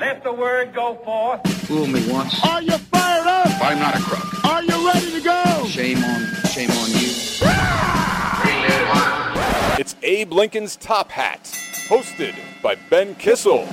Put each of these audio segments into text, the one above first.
Let the word go forth. Fool me once. Are you fired up? I'm not a crook. Are you ready to go? Shame on, shame on you. It's Abe Lincoln's Top Hat, hosted by Ben Kissel.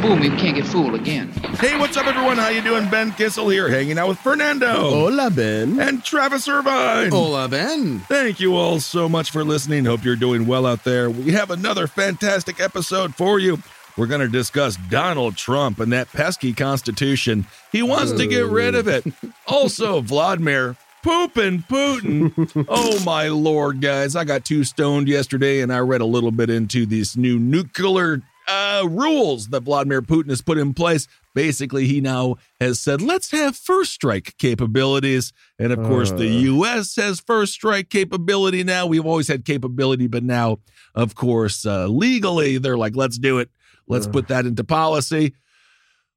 Boom, you can't get fooled again. Hey, what's up, everyone? How you doing? Ben Kissel here, hanging out with Fernando. Hola, Ben. And Travis Irvine. Hola, Ben. Thank you all so much for listening. Hope you're doing well out there. We have another fantastic episode for you. We're going to discuss Donald Trump and that pesky Constitution. He wants to get rid of it. Also, Vladimir pooping Putin. oh my lord, guys! I got too stoned yesterday, and I read a little bit into these new nuclear uh, rules that Vladimir Putin has put in place. Basically, he now has said, let's have first strike capabilities. And of course, the U.S. has first strike capability now. We've always had capability, but now, of course, uh, legally, they're like, let's do it. Let's put that into policy.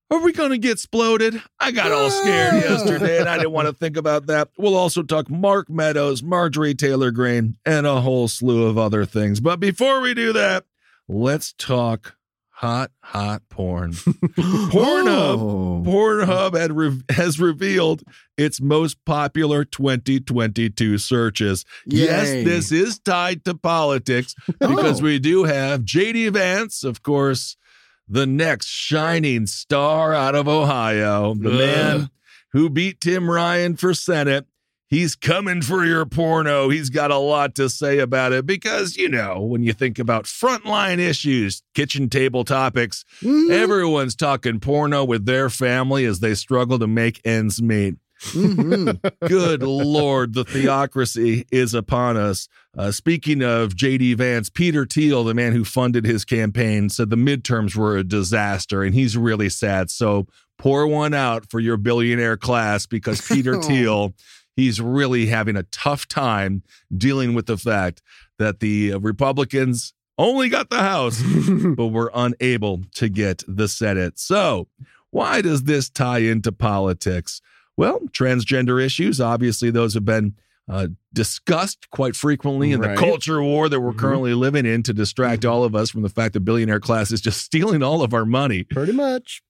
Are we going to get exploded? I got all scared yesterday and I didn't want to think about that. We'll also talk Mark Meadows, Marjorie Taylor Greene, and a whole slew of other things. But before we do that, let's talk hot, hot porn. Pornhub, Oh. Pornhub had re- has revealed its most popular 2022 searches. Yes, this is tied to politics because Oh. we do have JD Vance, of course, the next shining star out of Ohio, the Ugh. man who beat Tim Ryan for Senate. He's coming for your porno. He's got a lot to say about it because, you know, when you think about frontline issues, kitchen table topics, Mhm. everyone's talking porno with their family as they struggle to make ends meet. Mhm. Good Lord, the theocracy is upon us. Uh, speaking of J.D. Vance, Peter Thiel, the man who funded his campaign, said the midterms were a disaster and he's really sad. So pour one out for your billionaire class because Peter. Thiel, he's really having a tough time dealing with the fact that the Republicans only got the House, but were unable to get the Senate. So, why does this tie into politics? Well, transgender issues, obviously, those have been uh, discussed quite frequently in the culture war that we're Mhm. currently living in to distract all of us from the fact that billionaire class is just stealing all of our money. Pretty much.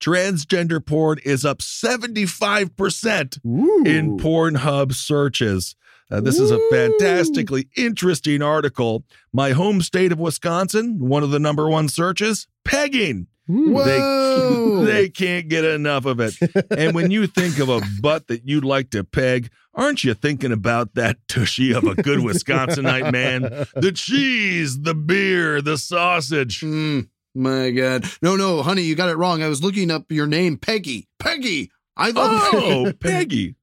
Transgender porn is up 75% Ooh. in Pornhub searches. Uh, this is a fantastically interesting article. My home state of Wisconsin, one of the number one searches, pegging. Whoa. They can't get enough of it. And when you think of a butt that you'd like to peg, aren't you thinking about that tushy of a good Wisconsinite man? The cheese, the beer, the sausage. Mm, my God. No, no, honey, you got it wrong. I was looking up your name, Peggy. Peggy. I love Oh, Peggy.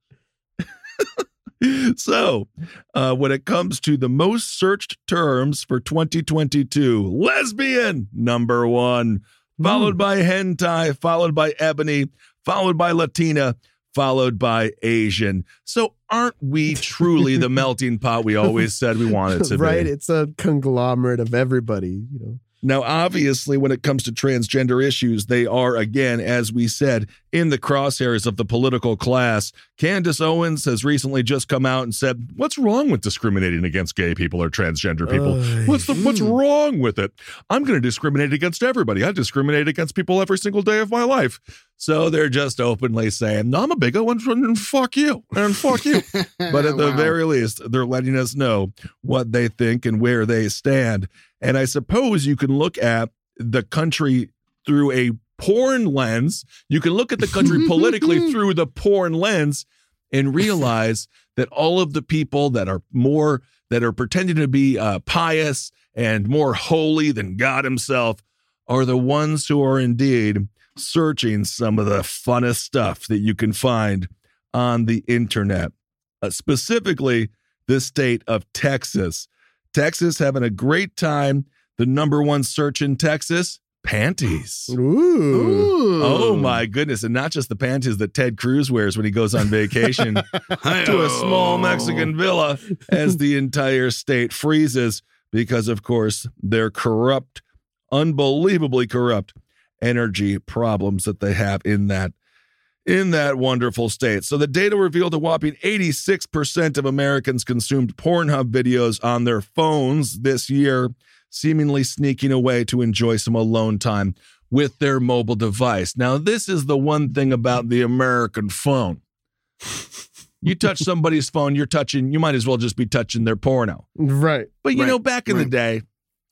Peggy. so, uh, when it comes to the most searched terms for 2022, lesbian, number one, followed hmm. by hentai, followed by ebony, followed by Latina, followed by Asian. So, aren't we truly the melting pot we always said we wanted to right? be? Right. It's a conglomerate of everybody, you know. Now, obviously, when it comes to transgender issues, they are, again, as we said, in the crosshairs of the political class. Candace Owens has recently just come out and said, What's wrong with discriminating against gay people or transgender people? Oy. What's the what's mm. wrong with it? I'm going to discriminate against everybody. I discriminate against people every single day of my life. So they're just openly saying, No, I'm a bigot and, and fuck you. And fuck you. But at the Wow. very least, they're letting us know what they think and where they stand. And I suppose you can look at the country through a porn lens. You can look at the country politically through the porn lens and realize that all of the people that are more that are pretending to be uh, pious and more holy than God Himself are the ones who are indeed searching some of the funnest stuff that you can find on the internet. Uh, specifically, the state of Texas. Texas having a great time. The number one search in Texas panties. Ooh. Oh my goodness. And not just the panties that Ted Cruz wears when he goes on vacation to a small Mexican villa as the entire state freezes because, of course, they're corrupt, unbelievably corrupt energy problems that they have in that in that wonderful state. So the data revealed a whopping 86% of Americans consumed Pornhub videos on their phones this year, seemingly sneaking away to enjoy some alone time with their mobile device. Now, this is the one thing about the American phone. You touch somebody's phone, you're touching, you might as well just be touching their porno. Right. But you Right, know, back in the day,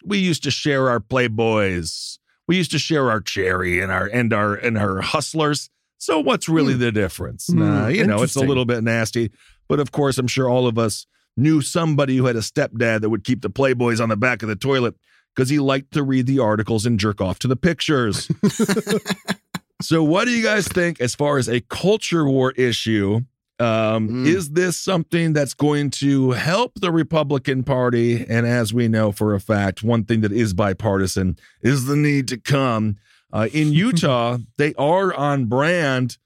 we used to share our Playboys. We used to share our cherry and our and our and our hustlers. So what's really the difference? Hmm, Nah, you know, it's a little bit nasty. But of course, I'm sure all of us knew somebody who had a stepdad that would keep the Playboys on the back of the toilet because he liked to read the articles and jerk off to the pictures. so, what do you guys think as far as a culture war issue? Um, Mm. Is this something that's going to help the Republican Party? And as we know for a fact, one thing that is bipartisan is the need to come. Uh, in Utah, they are on brand.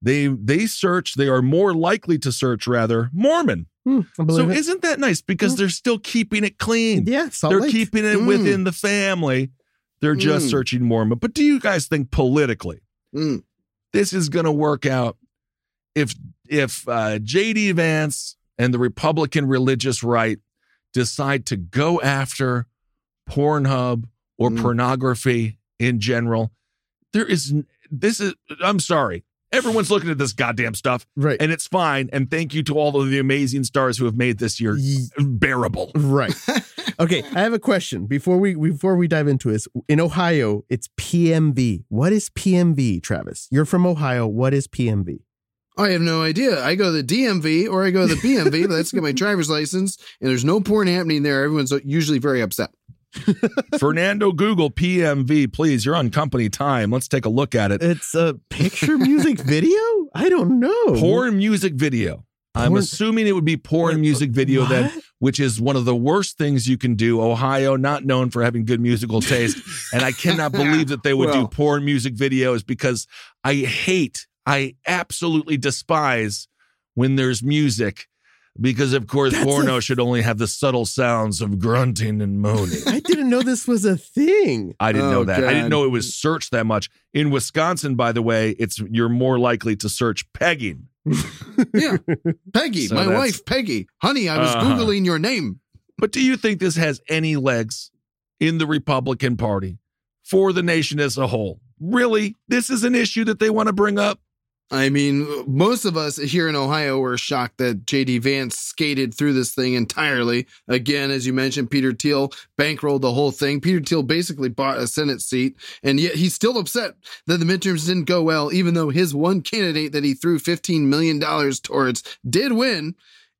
They they search. They are more likely to search rather Mormon. Hmm, believe So isn't that nice? Because they're still keeping it clean. yeah, They're Lake. keeping it Mm. within the family. They're just Mm. searching Mormon. But do you guys think politically Mm. this is going to work out if if uh, JD Vance and the Republican religious right decide to go after Pornhub or Mm. pornography in general? There is this is I'm sorry. Everyone's looking at this goddamn stuff right. and it's fine. And thank you to all of the amazing stars who have made this year bearable. Right. Okay, I have a question before we before we dive into this. In Ohio, it's PMV. What is PMV, Travis? You're from Ohio. What is PMV? I have no idea. I go to the DMV or I go to the PMV, but that's get my driver's license, and there's no porn happening there. Everyone's uh, usually very upset. Fernando Google PMV, please. You're on company time. Let's take a look at it. It's a picture music video? I don't know. Porn music video. I'm Porn- assuming it would be porn music video then, which is one of the worst things you can do. Ohio, not known for having good musical taste. and I cannot believe that they would do Well. porn music videos because I hate, I absolutely despise when there's music. Because of course, That's porno a- should only have the subtle sounds of grunting and moaning. I didn't know this was a thing. I didn't know Oh, that. I didn't know it was searched that much. In Wisconsin, by the way, it's you're more likely to search pegging. Yeah. Peggy, So my that's- wife, Peggy. Honey, I was Uh-huh. Googling your name. But do you think this has any legs in the Republican Party for the nation as a whole? Really? This is an issue that they want to bring up? I mean, most of us here in Ohio were shocked that JD Vance skated through this thing entirely. Again, as you mentioned, Peter Thiel bankrolled the whole thing. Peter Thiel basically bought a Senate seat, and yet he's still upset that the midterms didn't go well, even though his one candidate that he threw $15 million towards did win.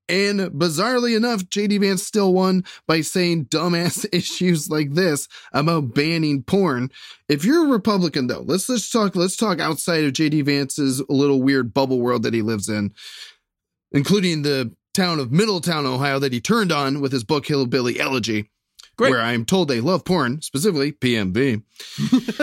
And bizarrely enough, JD Vance still won by saying dumbass issues like this about banning porn. If you're a Republican, though, let's let's talk let's talk outside of JD Vance's little weird bubble world that he lives in, including the town of Middletown, Ohio, that he turned on with his book Hillbilly Elegy, Great. where I'm told they love porn, specifically PMV.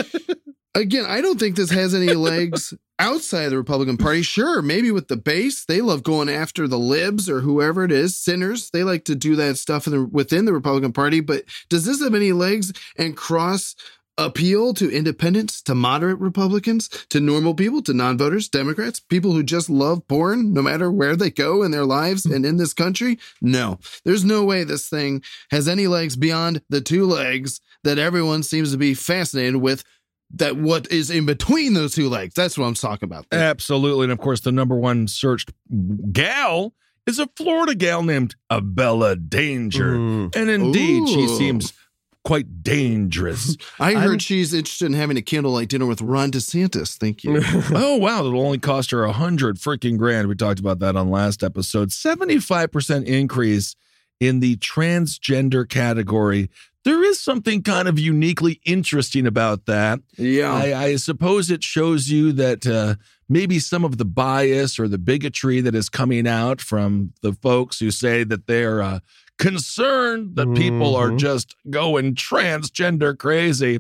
Again, I don't think this has any legs outside the Republican Party. Sure, maybe with the base, they love going after the libs or whoever it is, sinners. They like to do that stuff the, within the Republican Party. But does this have any legs and cross appeal to independents, to moderate Republicans, to normal people, to non-voters, Democrats, people who just love porn no matter where they go in their lives and in this country? No, there's no way this thing has any legs beyond the two legs that everyone seems to be fascinated with. That what is in between those two legs. That's what I'm talking about. Absolutely. And of course, the number one searched gal is a Florida gal named Abella Danger. Mm. And indeed, she seems quite dangerous. I heard I'm- she's interested in having a candlelight dinner with Ron DeSantis. Thank you. oh wow, it'll only cost her a hundred freaking grand. We talked about that on last episode. Seventy-five percent increase in the transgender category. There is something kind of uniquely interesting about that. yeah. I, I suppose it shows you that uh, maybe some of the bias or the bigotry that is coming out from the folks who say that they're uh, concerned that people are Mhm. just going transgender crazy.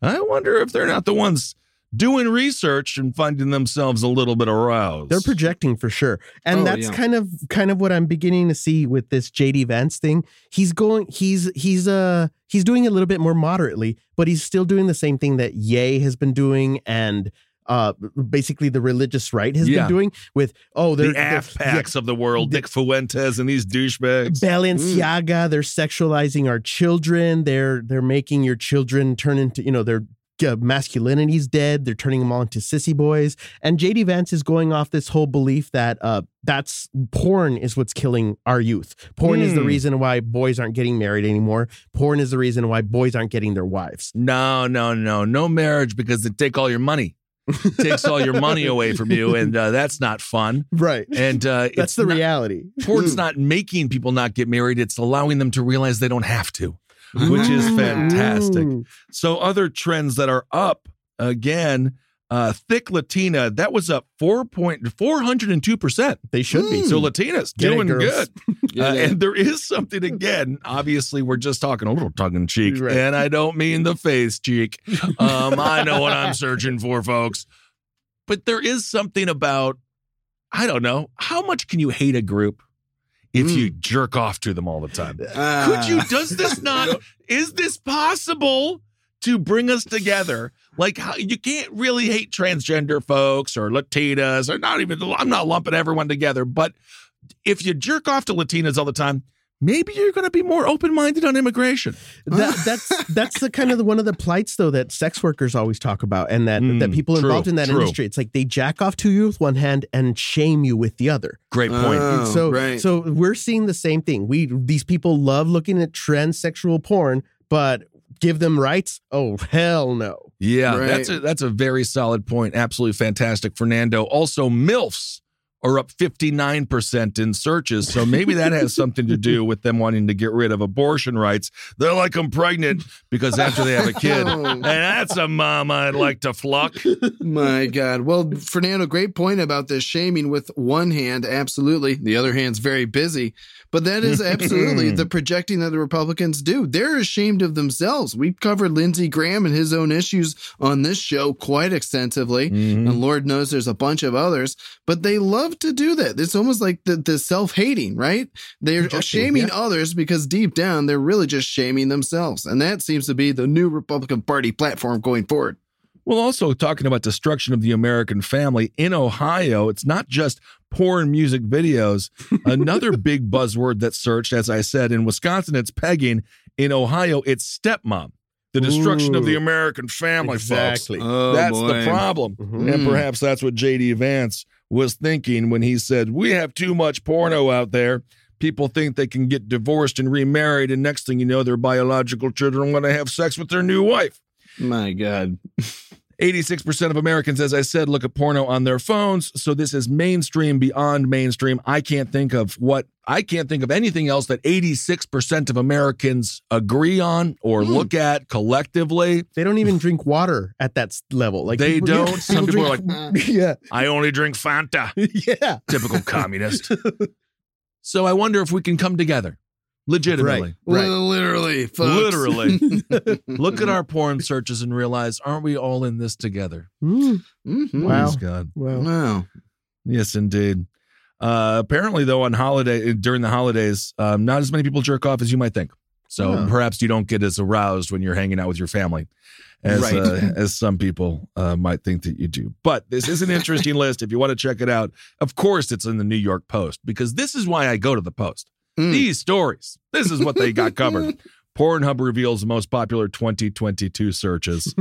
I wonder if they're not the ones doing research and finding themselves a little bit aroused. They're projecting for sure. And Oh, that's yeah. kind of kind of what I'm beginning to see with this JD Vance thing. He's going he's he's uh he's doing it a little bit more moderately, but he's still doing the same thing that Ye has been doing and uh basically the religious right has Yeah. been doing with oh they're, the they're- AFPACs of the world, Nick Fuentes and these douchebags. Balenciaga, they're sexualizing our children. They're they're making your children turn into you know their uh, masculinity's dead. They're turning them all into sissy boys. And JD Vance is going off this whole belief that uh that's porn is what's killing our youth. Porn is the Hmm. reason why boys aren't getting married anymore. Porn is the reason why boys aren't getting their wives. No, no, no, no marriage because they take all your money. takes all your money away from you, and uh, that's not fun. Right. And uh, That's it's the not- reality. Porn's not making people not get married; it's allowing them to realize they don't have to, which is fantastic. So, other trends that are up again. Uh, thick Latina that was up four point four hundred and two percent. They should be. So Latina's Get doing girls. good. Get Uh, it. and there is something again. Obviously, we're just talking a little tongue in cheek, Right. and I don't mean the face cheek. Um, I know what I'm searching for, folks. But there is something about I don't know how much can you hate a group if you jerk off to them all the time. Ah. Could you? Does this not? Is this possible to bring us together? Like how, you can't really hate transgender folks or Latinas or not even. I'm not lumping everyone together, but if you jerk off to Latinas all the time, maybe you're going to be more open minded on immigration. that, that's that's the kind of the, one of the plights though that sex workers always talk about and that Mm, that people true, involved in that true. industry it's like they jack off to you with one hand and shame you with the other Great point. Oh, so right. so we're seeing the same thing we these people love looking at transsexual porn but give them rights oh hell no Yeah, Right. that's a that's a very solid point. Absolutely fantastic, Fernando. Also, milfs are up 59% in searches. So maybe that has something to do with them wanting to get rid of abortion rights. They're like, I'm pregnant because after they have a kid, and that's a mom I'd like to pluck. My God. Well, Fernando, great point about this shaming with one hand. Absolutely. The other hand's very busy. But that is absolutely the projecting that the Republicans do. They're ashamed of themselves. We've covered Lindsey Graham and his own issues on this show quite extensively. Mhm. And Lord knows there's a bunch of others, but they love to do that. It's almost like the, the self hating, right? They're Projecting, shaming yeah. others because deep down, they're really just shaming themselves. And that seems to be the new Republican Party platform going forward. Well, also talking about destruction of the American family in Ohio, it's not just porn music videos. Another big buzzword that's searched, as I said, in Wisconsin, it's pegging. In Ohio, it's stepmom. The destruction of the American family, folks. exactly Oh, That's the problem. Mhm. And perhaps that's what JD Vance was thinking when he said, We have too much porno out there. People think they can get divorced and remarried, and next thing you know, their biological children want to have sex with their new wife. My God. 86% of Americans, as I said, look at porno on their phones. So this is mainstream beyond mainstream. I can't think of what, I can't think of anything else that 86% of Americans agree on or hmm. look at collectively. they don't even drink water at that level like They people- don't. yeah, Some people are like, yeah I only drink Fanta. yeah Typical communist. So I wonder if we can come together legitimately. Right. Literally, folks. Literally. Look at our porn searches and realize, aren't we all in this together? Mm, Mhm. Wow. Praise God. well Wow. Yes, indeed. Uh, apparently, though, on holiday during the holidays, um, not as many people jerk off as you might think. So Oh. perhaps you don't get as aroused when you're hanging out with your family as Right. uh, as some people uh, might think that you do. But this is an interesting list. If you want to check it out, of course, it's in the New York Post because this is why I go to the Post. Mm. These stories. This is what they got covered. Pornhub reveals the most popular 2022 searches.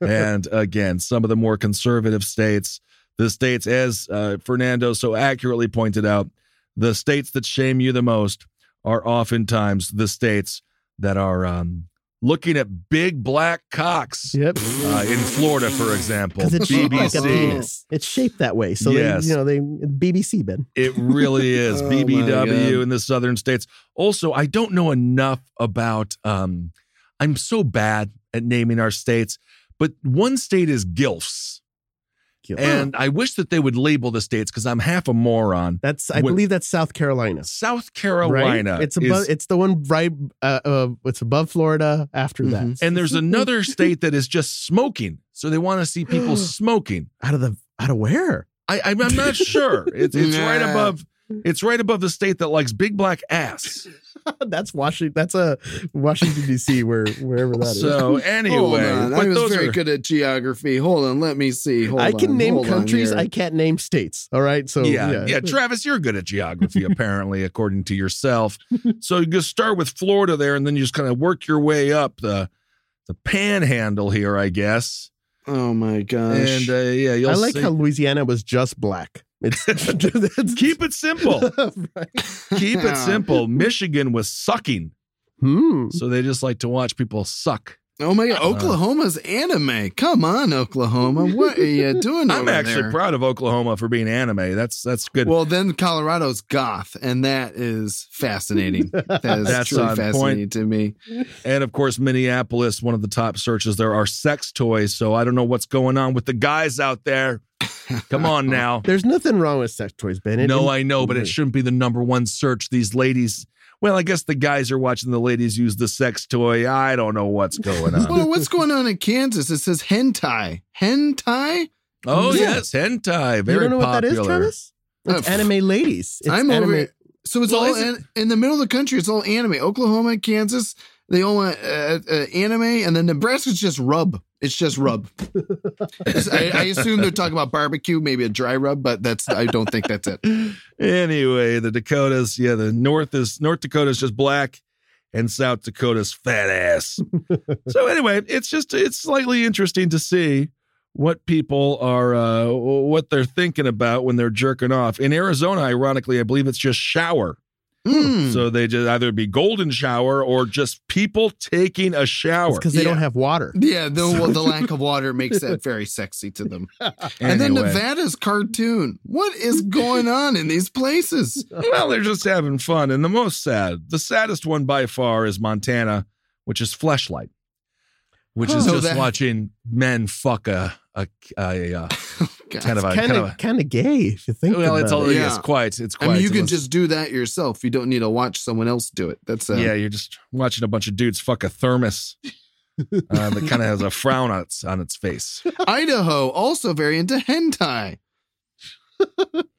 and again, some of the more conservative states, the states, as uh, Fernando so accurately pointed out, the states that shame you the most are oftentimes the states that are um, looking at big black cocks. Yep. Uh, in Florida, for example, Because it's shaped like a penis. It's shaped that way. So Yes. they, you know, they BBC Ben. It really is. Oh, BBW in the southern states. Also, I don't know enough about um I'm so bad at naming our states, but one state is GILFs. And I wish that they would label the states because I'm half a moron. that's I when- believe that's South Carolina. South Right? Carolina. It's above. is- it's the one right. Uh, uh, it's above Florida. After that, Mhm. and there's another state that is just smoking. So they want to see people smoking. out of the out of where? I, I'm I'm not sure. It's it's right Nah. above. It's right above the state that likes big black ass. that's Washington. That's a Washington D.C. Where wherever that is. So anyway. I was those very are- good at geography. Hold on, let me see. Hold I can on, name countries. I can't name states. All right. So yeah, yeah, yeah, Travis, you're good at geography, apparently, according to yourself. So you just start with Florida there, and then you just kind of work your way up the the panhandle here, I guess. Oh my gosh. And uh, yeah, you'll I like see. how Louisiana was just black. Keep it simple. right. Keep it simple. Michigan was sucking, Hmm. so they just like to watch people suck. oh my god, Uh, Oklahoma's anime. Come on, Oklahoma. What are you doing I'm actually there? proud of Oklahoma for being anime. That's that's good. Well, then Colorado's goth, and that is fascinating. That is That's truly fascinating to me. And of course, Minneapolis, one of the top searches there are sex toys. So I don't know what's going on with the guys out there. Come on now. There's nothing wrong with sex toys, Ben. It- No, I know, but it shouldn't be the number one search. These ladies, well, I guess the guys are watching the ladies use the sex toy. I don't know what's going on. Well, what's going on in Kansas? It says hentai. Hentai? oh, Yeah. yes, hentai. You Very don't know what that is. Travis? It's Uh, anime ladies. It's I'm anime. over. So it's Well, all it- an, in the middle of the country. It's all anime. Oklahoma, Kansas, they all want uh, uh, anime, and then Nebraska's just rub. It's just rub. I, I assume they're talking about barbecue, maybe a dry rub, but that's I don't think that's it. Anyway, the Dakotas, yeah, the North is North Dakota's just black and South Dakota's fat ass. so anyway, it's just it's slightly interesting to see what people are uh what they're thinking about when they're jerking off. In Arizona, ironically, I believe it's just shower. Hmm. So they just either be golden shower or just people taking a shower. because they don't have water. Yeah, the well, the lack of water makes that very sexy to them. And then Nevada's cartoon. What is going on in these places? Well, they're just having fun. And the most sad, the saddest one by far is Montana, which is Fleshlight, which is Oh, just that- watching men fuck a, a, a, uh God. kind of a, Kind kind of of a, kind of gay if you think well, about it's all, it. Yeah. it's quite, it's I mean, you can just do that yourself. You don't need to watch someone else do it. That's uh, yeah, you're just watching a bunch of dudes fuck a thermos uh, that kind of has a frown on its, on its face. Idaho also very into hentai.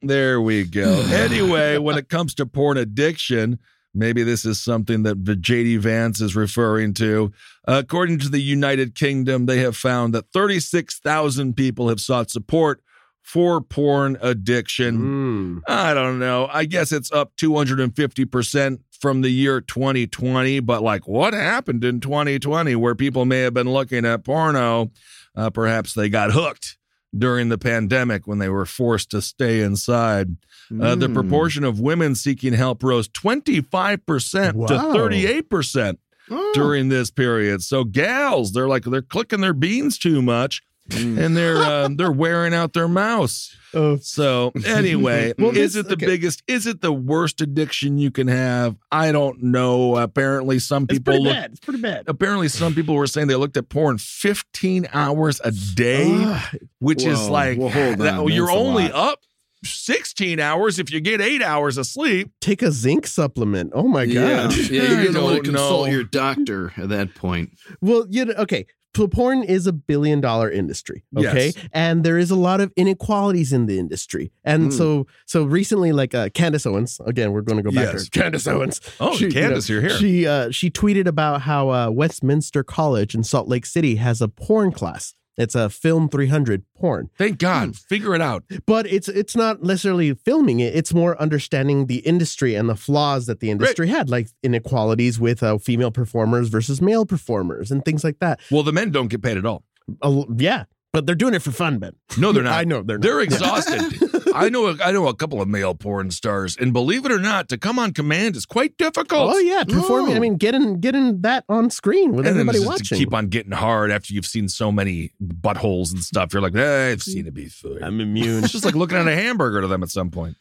There we go. Anyway, when it comes to porn addiction, maybe this is something that the JD Vance is referring to. according to the United Kingdom, they have found that 36,000 people have sought support for porn addiction. Mm. I don't know. I guess it's up 250% from the year 2020, but like what happened in 2020 where people may have been looking at porno? Uh, perhaps they got hooked during the pandemic when they were forced to stay inside. Uh, the Mm. proportion of women seeking help rose 25% to 38% Oh. during this period. So gals, they're like they're clicking their beans too much Mm. and they're uh, they're wearing out their mouse. Oh, So anyway, Well, is this- it the okay. biggest? Is it the worst addiction you can have? I don't know. Apparently, some it's people pretty look. bad. It's pretty bad. Apparently, some people were saying they looked at porn 15 hours a day, Ah, which is like well, hold that- you're only lot. up 16 hours if you get eight hours of sleep. take a zinc supplement. Oh my yeah, god. yeah, I you're gonna want to consult know. your doctor at that point. Well, you know, okay. So porn is a billion dollar industry. Okay. Yes. And there is a lot of inequalities in the industry. And Mm. so so recently, like uh Candace Owens, again, we're going to go back Yes. to Candace Owens. Oh, She- you Candace, know, you're here. She uh she tweeted about how uh Westminster College in Salt Lake City has a porn class. It's a film 300 porn. Thank God. Figure it out. But it's it's not necessarily filming it. It's more understanding the industry and the flaws that the industry had, like inequalities with uh, female performers versus male performers and things like that. Well, the men don't get paid at all. L- yeah. But they're doing it for fun, Ben. No, they're not. I know they're not. They're exhausted. I know. A, I know a couple of male porn stars, and believe it or not, to come on command is quite difficult. Oh yeah, performing. I Oh. mean, getting getting that on screen with and then everybody just watching. to keep on getting hard after you've seen so many buttholes and stuff. You're like, eh, I've seen it before. I'm immune. It's just like looking at a hamburger to them at some point.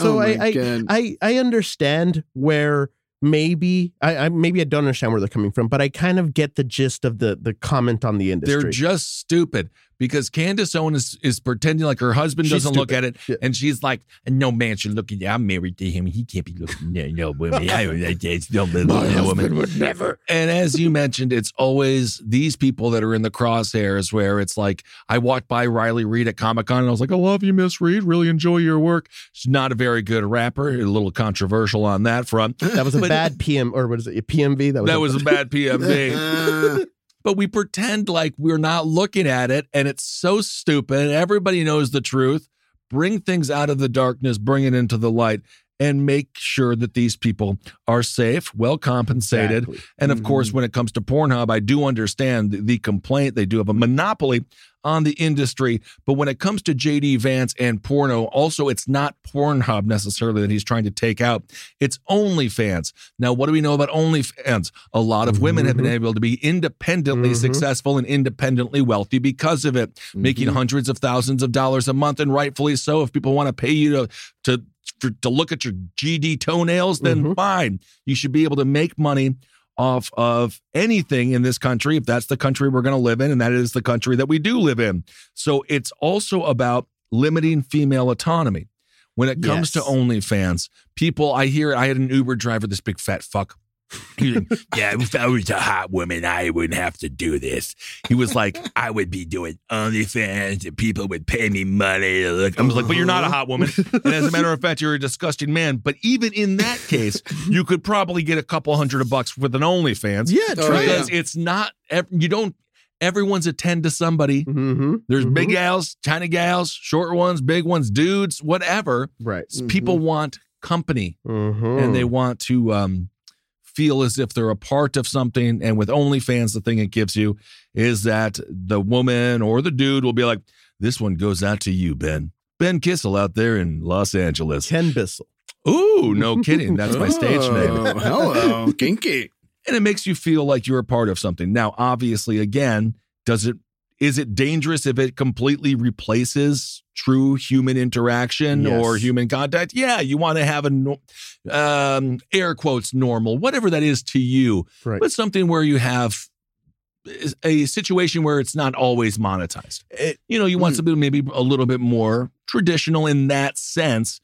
So Oh I, I, I I understand where maybe I, I maybe I don't understand where they're coming from, but I kind of get the gist of the the comment on the industry. They're just stupid because Candace Owens is, is pretending like her husband She's doesn't look at it, Yeah. and she's like, "No man should look at you. I'm married to him. He can't be looking at no woman. I don't like that. Don't look at a woman." would never. And as you mentioned, it's always these people that are in the crosshairs where it's like, I walked by Riley Reid at Comic Con and I was like, I love you, Miss Reid. Really enjoy your work. She's not a very good rapper, a little controversial on that front. that was a But- bad PM or what is it? PMV. That was That a, was a bad PMV. But we pretend like we're not looking at it and it's so stupid. Everybody knows the truth. Bring things out of the darkness, bring it into the light, and make sure that these people are safe, well compensated. Exactly. And of course, mm-hmm. when it comes to Pornhub, I do understand the, the complaint. They do have a monopoly on the industry. But when it comes to JD Vance and porno, also, it's not Pornhub necessarily that he's trying to take out. It's OnlyFans. Now, what do we know about OnlyFans? A lot of women have been mm-hmm. able to be independently Mhm. successful and independently wealthy because of it, making mm-hmm. hundreds of thousands of dollars a month, and rightfully so. If people want to pay you to to for, to look at your GD toenails, then Mhm. fine. You should be able to make money off of anything in this country if that's the country we're going to live in and that is the country that we do live in. So it's also about limiting female autonomy. When it comes Yes. to OnlyFans, people I hear I had an Uber driver, this big fat fuck. He like, yeah, if I was a hot woman, I wouldn't have to do this. He was like, I would be doing OnlyFans and people would pay me money. to look." I was like, but you're not a hot woman. And as a matter of fact, you're a disgusting man. But even in that case, you could probably get a couple hundred of bucks with an OnlyFans. yeah, try Because it. it's not, you don't, everyone's attend to somebody. Mm-hmm. There's big Mhm. gals, tiny gals, short ones, big ones, dudes, whatever. right. People want company Mhm. and they want to um, feel as if they're a part of something. And with OnlyFans, the thing it gives you is that the woman or the dude will be like, "This one goes out to you, Ben." Ben Kissel out there in Los Angeles. Ken Bissell. Ooh, no kidding. That's my stage oh, name. Oh, hello, kinky. And it makes you feel like you're a part of something. Now, obviously, again, does it is it dangerous if it completely replaces true human interaction Yes. or human contact? Yeah, you want to have a um, air quotes normal, whatever that is to you, Right. but something where you have a situation where it's not always monetized. It- you know, you want Hmm. something maybe a little bit more traditional in that sense.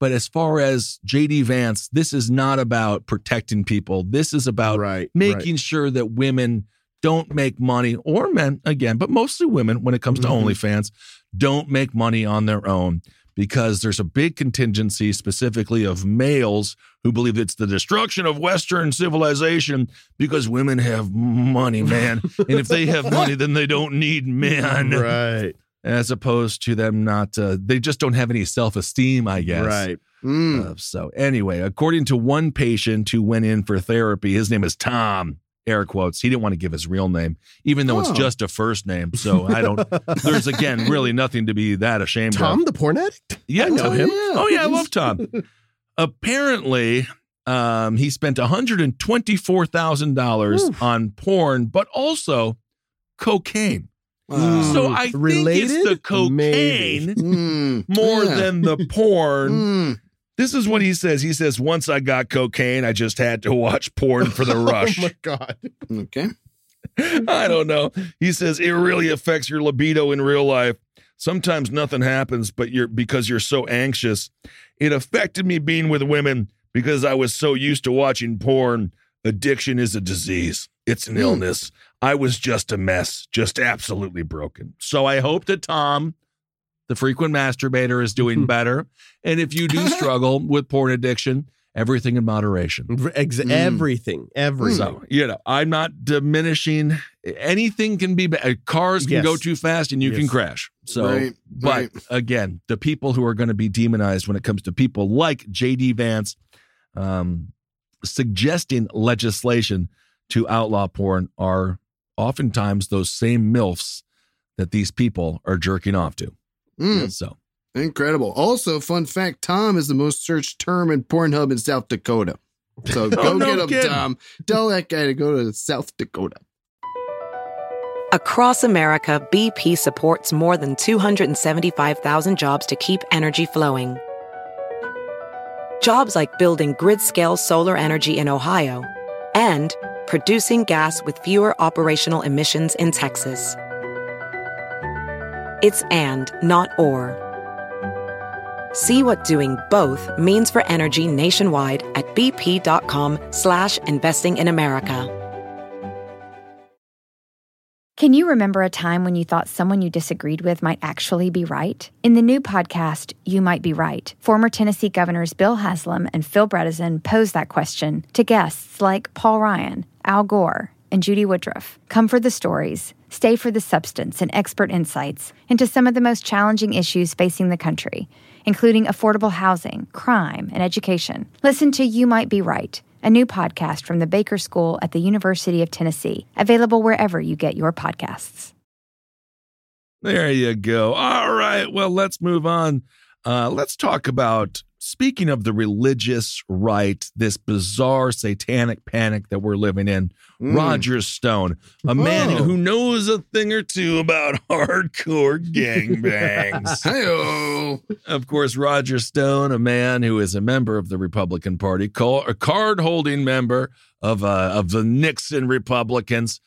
But as far as JD Vance, this is not about protecting people. This is about right. making sure that women don't make money, or men again, but mostly women when it comes to Mhm. OnlyFans, don't make money on their own because there's a big contingency specifically of males who believe it's the destruction of Western civilization because women have money, man. and if they have money, then they don't need men. Right. As opposed to them not, uh, they just don't have any self esteem, I guess. Right. Mm. Uh, so anyway, according to one patient who went in for therapy, his name is Tom. Air quotes. He didn't want to give his real name, even though it's Oh. just a first name. So I don't. there's again really nothing to be that ashamed Tom of. Tom, the porn addict? Yeah, I know him. Oh yeah, I love Tom. Apparently, um, he spent one hundred and twenty-four thousand dollars on porn, but also cocaine. Wow. So I think it's the cocaine Mm. more Yeah. than the porn. Mm. This is what he says. He says, Once I got cocaine, I just had to watch porn for the rush. Oh my god. Okay. I don't know. He says, It really affects your libido in real life. Sometimes nothing happens, but you're because you're so anxious. It affected me being with women because I was so used to watching porn. Addiction is a disease, it's an Hmm. illness. I was just a mess, just absolutely broken. So I hope that Tom, the frequent masturbator, is doing better. And if you do struggle with porn addiction, everything in moderation. Ex- Mm. Everything. Everything. So, you know, I'm not diminishing. Anything can be bad. Cars can Yes. go too fast and you can crash. So, Right, but right. again, the people who are going to be demonized when it comes to people like JD Vance um, suggesting legislation to outlaw porn are oftentimes those same MILFs that these people are jerking off to. Mm, So incredible. Also, fun fact: Tom is the most searched term in Pornhub in South Dakota. So go Oh, no get him, kidding. Tom. Tell that guy to go to South Dakota. Across America, BP supports more than 275,000 jobs to keep energy flowing. Jobs like building grid scale solar energy in Ohio and producing gas with fewer operational emissions in Texas. It's and, not or. See what doing both means for energy nationwide at bp.com slash investing in America. Can you remember a time when you thought someone you disagreed with might actually be right? In the new podcast, You Might Be Right, former Tennessee governors Bill Haslam and Phil Bredesen pose that question to guests like Paul Ryan, Al Gore, and Judy Woodruff. Come for the stories, stay for the substance and expert insights into some of the most challenging issues facing the country, including affordable housing, crime, and education. Listen to You Might Be Right a new podcast from the Baker School at the University of Tennessee, available wherever you get your podcasts. There you go. All right. Well, let's move on. Uh, let's talk about speaking of the religious right, this bizarre satanic panic that we're living in. Mm. Roger Stone, a man Oh. who knows a thing or two about hardcore gangbangs. Hey-o. of course, Roger Stone, a man who is a member of the Republican Party, call, a card-holding member of uh, of the Nixon Republicans,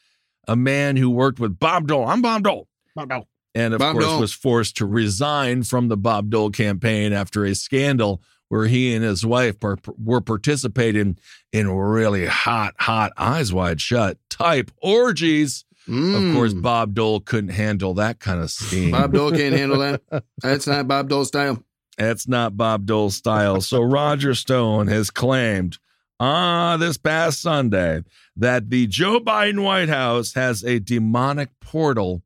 a man who worked with Bob Dole. I'm Bob Dole. Bob Dole. And of Bob course, Dole. was forced to resign from the Bob Dole campaign after a scandal where he and his wife par- were participating in really hot, hot, eyes wide shut type orgies. Of course, Mm. Bob Dole couldn't handle that kind of steam. Bob Dole can't handle that. That's not Bob Dole style. That's not Bob Dole's style. So Roger Stone has claimed ah this past Sunday that the Joe Biden White House has a demonic portal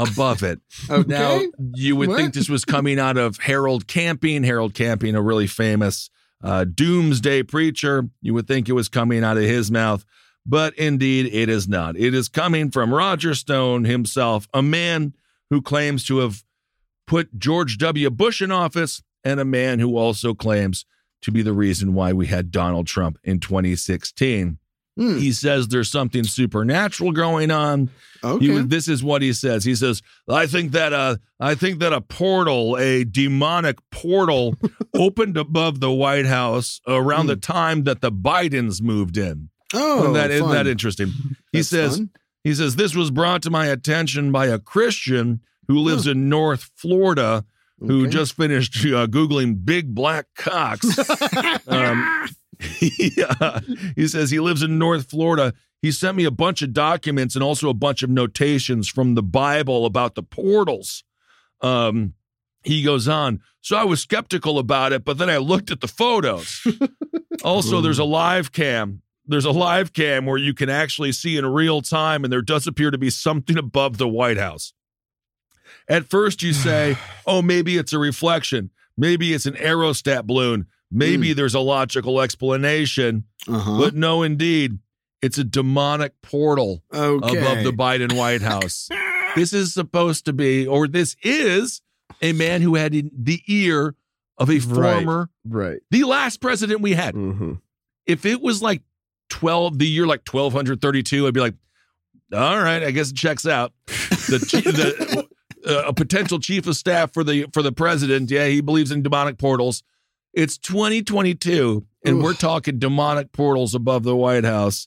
above it. Okay. Now you would What? think this was coming out of Harold Camping. Harold Camping, a really famous uh, doomsday preacher. You would think it was coming out of his mouth, but indeed it is not. It is coming from Roger Stone himself, a man who claims to have put George W. Bush in office and a man who also claims to be the reason why we had Donald Trump in 2016. Hmm. He says there's something supernatural going on. Okay. He- this is what he says. He says, "I think that uh, I think that a portal, a demonic portal, opened above the White House around the time that the Bidens moved in. oh, Isn't that, isn't that interesting? He says, fun. he says this was brought to my attention by a Christian who lives in North Florida." Who Okay. just finished uh, googling big black cocks? um, yeah, he says he lives in North Florida. He sent me a bunch of documents and also a bunch of notations from the Bible about the portals. Um, he goes on. So I was skeptical about it, but then I looked at the photos. also, there's a live cam. There's a live cam where you can actually see in real time, and there does appear to be something above the White House. At first, you say, oh, maybe it's a reflection. Maybe it's an aerostat balloon. Maybe there's a logical explanation. Uh-huh. But no, indeed, it's a demonic portal okay. above the Biden White House. this is supposed to be, or this is a man who had in the ear of a former, Right. the last president we had. hmm If it was like 12, the year like 1232, I'd be like, all right, I guess it checks out. The, the uh, a potential chief of staff for the for the president, yeah, he believes in demonic portals. It's 2022, and we're talking demonic portals above the White House.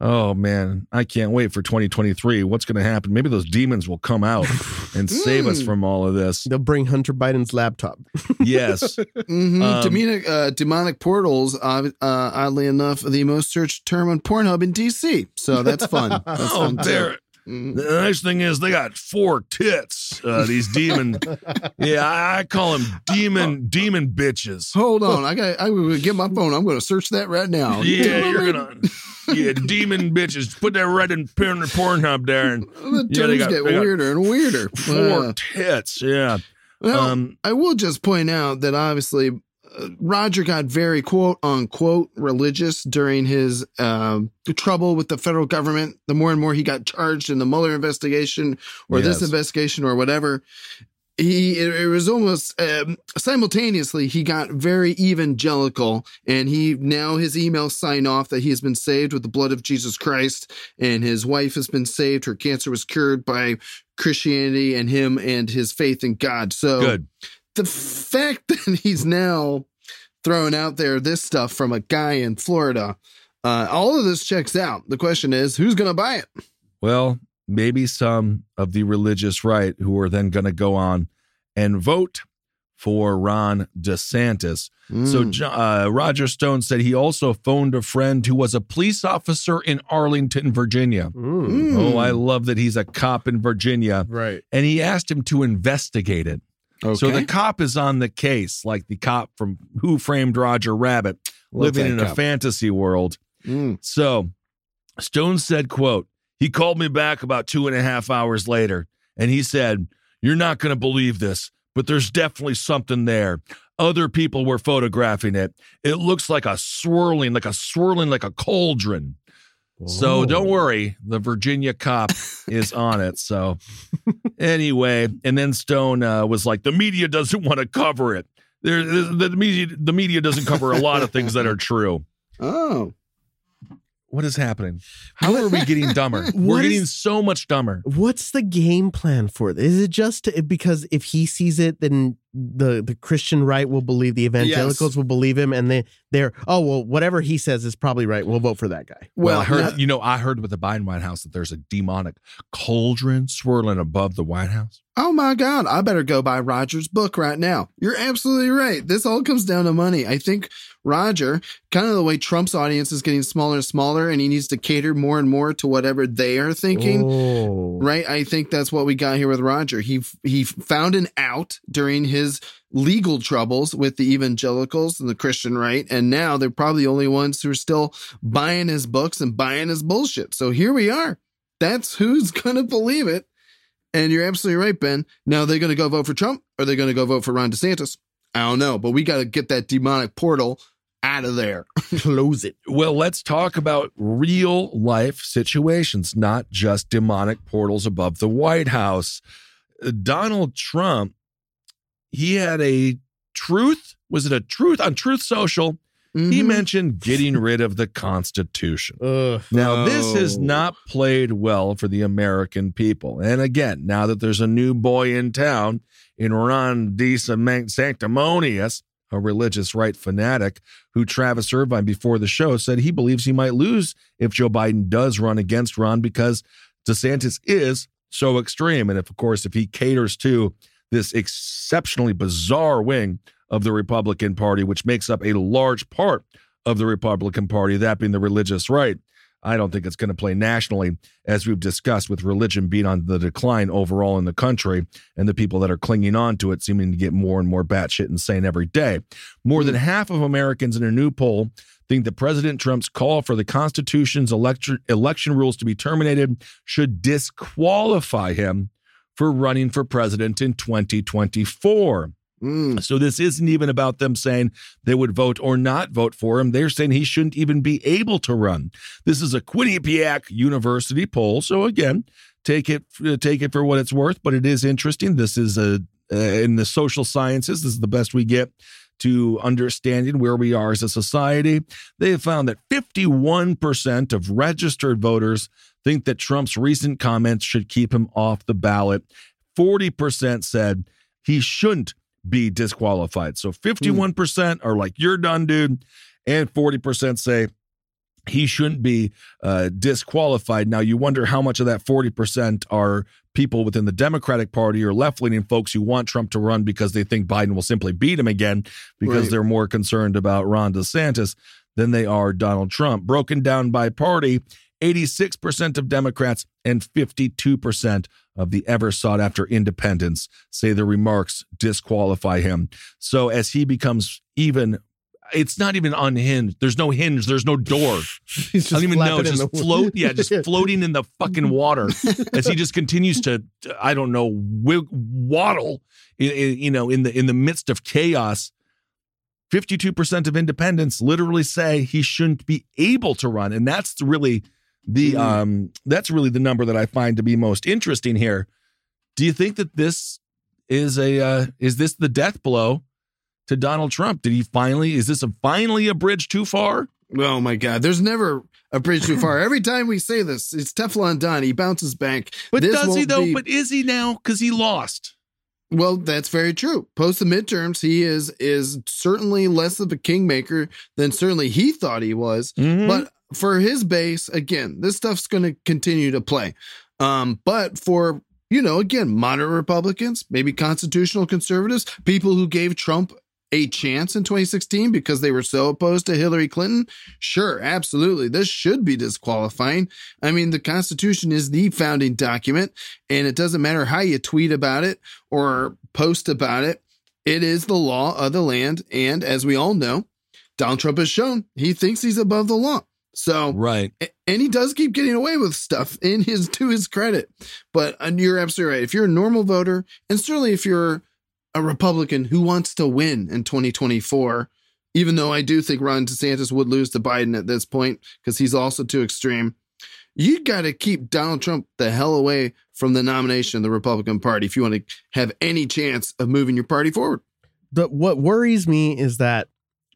Oh man, I can't wait for 2023. What's going to happen? Maybe those demons will come out and save us Mm. from all of this. They'll bring Hunter Biden's laptop. Yes. Mhm. Um, demonic, uh, demonic portals, uh, uh, oddly enough, the most searched term on Pornhub in DC. So that's fun. That's oh, fun too. there. The nice thing is they got four tits. Uh, these demon, yeah, I, I call them demon demon bitches. Hold on, I got. I will get my phone. I'm going to search that right now. Yeah, you're gonna, yeah, demon bitches. Put that right in porn, Pornhub there, and The Yeah, they got- get they weirder and weirder. four Uh, tits. Yeah. well, Um, I will just point out that obviously Roger got very quote unquote religious during his um, trouble with the federal government. The more and more he got charged in the Mueller investigation or this investigation or whatever, he it, it was almost um, simultaneously he got very evangelical and he now his emails sign off that he has been saved with the blood of Jesus Christ and his wife has been saved her cancer was cured by Christianity and him and his faith in God so Good. The fact that he's now throwing out there this stuff from a guy in Florida uh, all of this checks out the question is who's going to buy it Well, maybe some of the religious right who are then going to go on and vote for Ron DeSantis. So Mm. Jo- uh, Roger Stone said he also phoned a friend who was a police officer in Arlington, Virginia. Mm. Oh, I love that he's a cop in Virginia. Right. And he asked him to investigate it. So the cop is on the case, like the cop from Who Framed Roger Rabbit, Love living in a fantasy world. Mm. So Stone said, quote, he called me back about two and a half hours later and he said, You're not going to believe this, but there's definitely something there. Other people were photographing it. It looks like a swirling, like a swirling, like a cauldron. So don't worry, the Virginia cop is on it. So anyway, and then Stone uh, was like, the media doesn't want to cover it. There, the, the media, the media doesn't cover a lot of things that are true. oh What is happening? How are we getting dumber? We're What getting so much dumber. What's the game plan for this? Is it just to, because if he sees it, then the the Christian right will believe, the evangelicals Yes. will believe him, and they they're oh well, whatever he says is probably right. We'll vote for that guy. Well, I heard, not- you know, I heard with the Biden White House that there's a demonic cauldron swirling above the White House. Oh my God, I better go buy Roger's book right now. You're absolutely right. This all comes down to money. I think Roger, kind of the way Trump's audience is getting smaller and smaller, and he needs to cater more and more to whatever they are thinking. Oh. Right? I think that's what we got here with Roger. He he found an out during his legal troubles with the evangelicals and the Christian right, and now they're probably the only ones who are still buying his books and buying his bullshit. So here we are. That's who's gonna believe it. And you're absolutely right, Ben. Now are they gonna go vote for Trump or are they gonna go vote for Ron DeSantis? I don't know, but we gotta get that demonic portal out of there. Close it. Well, let's talk about real life situations, not just demonic portals above the White House. Donald Trump, he had a truth. Was it a truth on Truth Social? He Mhm. mentioned getting rid of the Constitution. Ugh. Now, this has not played well for the American people. And again, now that there's a new boy in town in Ron DeSanctimonious, a religious right fanatic, who Travis Irvine before the show said he believes he might lose if Joe Biden does run against Ron because DeSantis is so extreme. And if, of course, if he caters to this exceptionally bizarre wing of the Republican Party, which makes up a large part of the Republican Party, that being the religious right. I don't think it's going to play nationally, as we've discussed, with religion being on the decline overall in the country and the people that are clinging on to it seeming to get more and more batshit insane every day. More than mm. half of Americans in a new poll think that President Trump's call for the Constitution's election, election rules to be terminated should disqualify him for running for president in 2024. Mm. So this isn't even about them saying they would vote or not vote for him. They're saying he shouldn't even be able to run. This is a Quinnipiac University poll. So again, take it take it for what it's worth, but it is interesting. This is a uh, in the social sciences. This is the best we get to understanding where we are as a society. They found that 51% of registered voters think that Trump's recent comments should keep him off the ballot. 40% said he shouldn't be disqualified. So 51% are like, you're done, dude. And 40% say he shouldn't be uh, disqualified. Now, you wonder how much of that 40% are people within the Democratic Party or left leaning folks who want Trump to run because they think Biden will simply beat him again because Right. they're more concerned about Ron DeSantis than they are Donald Trump. Broken down by party, 86% of Democrats and 52% of the ever sought after independents say the remarks disqualify him. So as he becomes even, it's not even unhinged. There's no hinge. There's no door. He's I don't even know. Just the- float. Yeah, just floating in the fucking water as he just continues to, I don't know, waddle. You know, in the in the midst of chaos. 52% of independents literally say he shouldn't be able to run. And that's really the Mm. um that's really the number that I find to be most interesting here. Do you think that this is a uh, is this the death blow to Donald Trump? Did he finally is this a finally a bridge too far? Oh my God. There's never a bridge too far. Every time we say this, it's Teflon Don. He bounces back. But This does he though? be- But is he now? Because he lost. Well, that's very true. Post the midterms, he is is certainly less of a kingmaker than certainly he thought he was. Mhm. But for his base, again, this stuff's going to continue to play. Um, but for you know, again, moderate Republicans, maybe constitutional conservatives, people who gave Trump a chance in 2016 because they were so opposed to Hillary Clinton, sure, absolutely, this should be disqualifying. I mean, the Constitution is the founding document, and it doesn't matter how you tweet about it or post about it. It is the law of the land, and as we all know, Donald Trump has shown he thinks he's above the law. So Right. and he does keep getting away with stuff in his to his credit. But uh, you're absolutely right. If you're a normal voter, and certainly if you're a Republican who wants to win in 2024, even though I do think Ron DeSantis would lose to Biden at this point because he's also too extreme, you got to keep Donald Trump the hell away from the nomination of the Republican Party if you want to have any chance of moving your party forward. But what worries me is that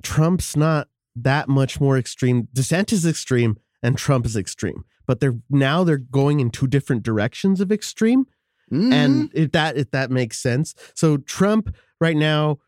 Trump's not that much more extreme. DeSantis is extreme and Trump is extreme, but they're now they're going in two different directions of extreme. Mhm. And if that if that makes sense. So Trump right now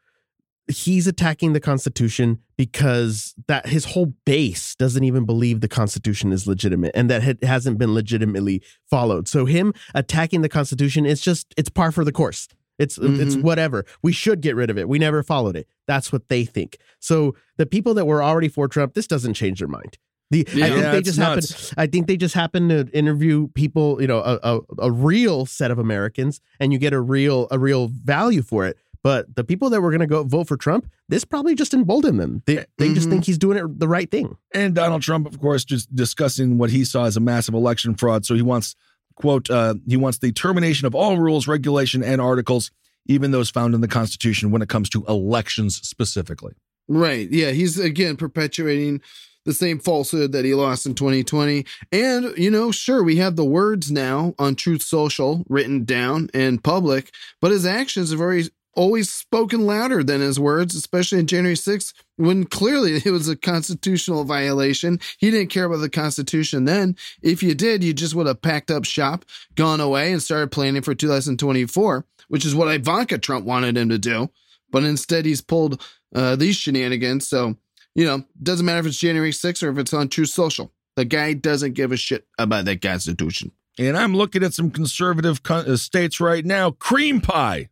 he's attacking the constitution because that his whole base doesn't even believe the constitution is legitimate and that it hasn't been legitimately followed. So him attacking the constitution it's just it's par for the course. It's it's Mhm. whatever. We should get rid of it. We never followed it. That's what they think. So the people that were already for Trump, this doesn't change their mind. The, I think Yeah, they just nuts. happen. I think they just happen to interview people, you know, a, a, a real set of Americans, and you get a real a real value for it. But the people that were going to go vote for Trump, this probably just emboldened them. They they just Mhm. think he's doing it the right thing. And Donald Trump, of course, just discussing what he saw as a massive election fraud. So he wants, quote, uh, he wants the termination of all rules, regulation, and articles, even those found in the Constitution when it comes to elections specifically. Right. Yeah. He's again perpetuating the same falsehood that he lost in 2020. And, you know, sure, we have the words now on Truth Social written down in public, but his actions have already always spoken louder than his words, especially in January 6th, when clearly it was a constitutional violation. He didn't care about the Constitution then. If you did, you just would have packed up shop, gone away, and started planning for 2024, which is what Ivanka Trump wanted him to do. But instead, he's pulled uh, these shenanigans. So, you know, doesn't matter if it's January 6th or if it's on True Social. The guy doesn't give a shit about that Constitution. And I'm looking at some conservative co- uh, states right now. Cream pie.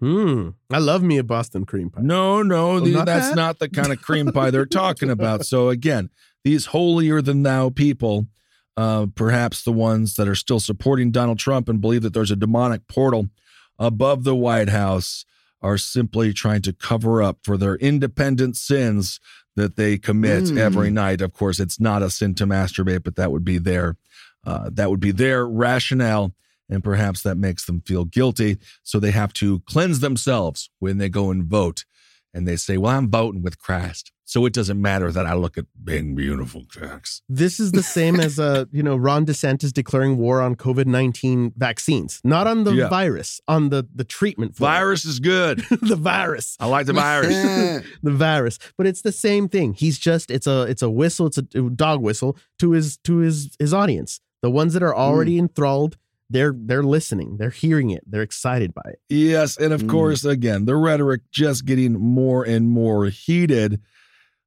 Hmm. I love me a Boston cream pie. No, no, the- not that's that? not the kind of cream pie they're talking about. So again, these holier than thou people, uh, perhaps the ones that are still supporting Donald Trump and believe that there's a demonic portal above the White House, are simply trying to cover up for their independent sins that they commit Mm. every night. Of course, it's not a sin to masturbate, but that would be their uh, that would be their rationale, and perhaps that makes them feel guilty. So they have to cleanse themselves when they go and vote, and they say, "Well, I'm voting with Christ, so it doesn't matter that I look at big, beautiful chicks." This is the same as uh, you know, Ron DeSantis declaring war on COVID nineteen vaccines, not on the Yeah. virus, on the the treatment for. Virus is good. the virus. I like the virus. the virus but it's the same thing he's just it's a it's a whistle it's a dog whistle to his to his his audience the ones that are already enthralled they're they're listening they're hearing it they're excited by it Yes, and of Mm. course, again, the rhetoric just getting more and more heated.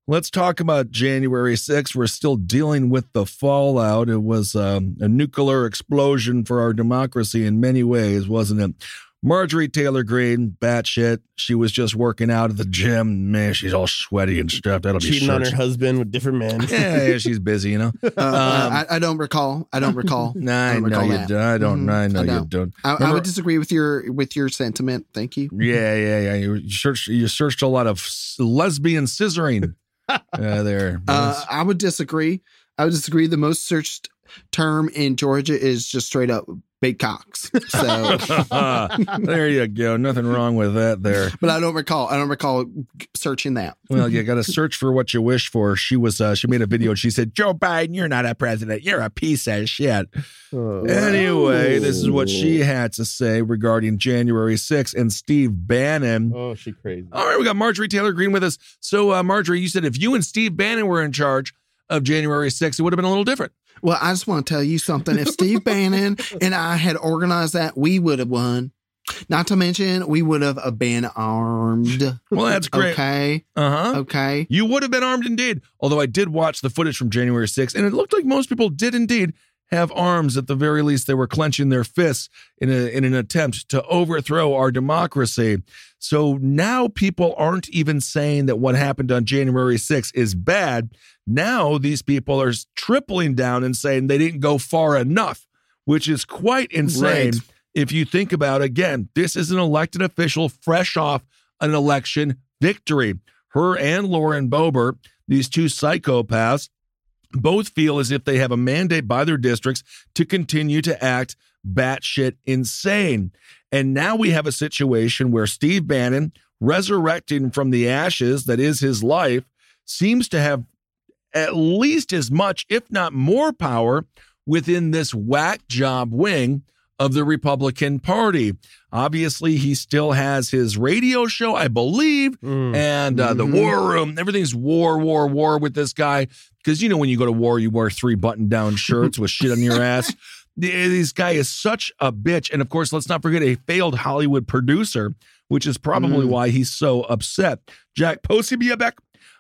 Let's talk about January 6th. We're still dealing with the fallout. It was um, a nuclear explosion for our democracy in many ways, wasn't it? Marjorie Taylor Greene, batshit. She was just working out at the gym. Man, she's all sweaty and stuff. That'll be cheating on her husband with different men Yeah, yeah, she's busy, you know. Uh, Um, I, I don't recall. I don't recall. Nah, I don't know recall you that. I don't. Mhm. I know I you don't. don't. I, I would disagree with your with your sentiment. Thank you. Yeah, yeah, yeah. You searched. You searched a lot of lesbian scissoring uh, there. Uh, I would disagree. I would disagree. The most searched term in Georgia is just straight up bait cocks. So, there you go. Nothing wrong with that there. but I don't recall. I don't recall searching that. Well, you got to search for what you wish for. She was, uh, she made a video and she said, Joe Biden, you're not a president. You're a piece of shit. Oh. Anyway, this is what she had to say regarding January 6th and Steve Bannon. Oh, she crazy. All right, we got Marjorie Taylor Greene with us. So, uh, Marjorie, you said if you and Steve Bannon were in charge of January 6th, it would have been a little different. Well, I just want to tell you something. If Steve Bannon and I had organized that, we would have won. Not to mention, we would have been armed. Well, that's great. Okay. Uh huh. Okay. You would have been armed indeed. Although I did watch the footage from January 6th, and it looked like most people did indeed have arms. At the very least, they were clenching their fists in, a, in an attempt to overthrow our democracy. So now people aren't even saying that what happened on January 6th is bad. Now these people are tripling down and saying they didn't go far enough, which is quite insane. Right. If you think about again, this is an elected official fresh off an election victory. Her and Lauren Boebert, these two psychopaths, both feel as if they have a mandate by their districts to continue to act batshit insane. And now we have a situation where Steve Bannon, resurrecting from the ashes that is his life, seems to have at least as much, if not more, power within this whack job wing of the Republican Party. Obviously, he still has his radio show, I believe, Mm. and uh, the Mhm. war room. Everything's war, war, war with this guy. Because you know, when you go to war, you wear three button down shirts with shit on your ass. This guy is such a bitch. And of course, let's not forget a failed Hollywood producer, which is probably Mm. why he's so upset. Jack Posobiec,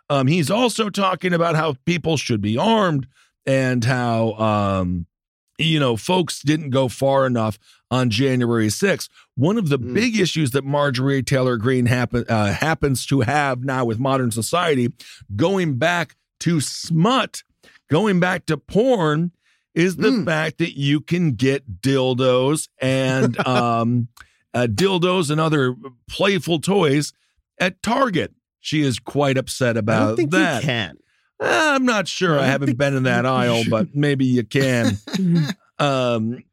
um, he's also talking about how people should be armed and how, um, you know, folks didn't go far enough on January 6th. One of the Mm. big issues that Marjorie Taylor Greene happen, uh, happens to have now with modern society, going back to smut, going back to porn, is the Mm. fact that you can get dildos and um, uh, dildos and other playful toys at Target. She is quite upset I about don't think that. you can. Uh, I'm not sure. I, I haven't been in that aisle, but maybe you can. um,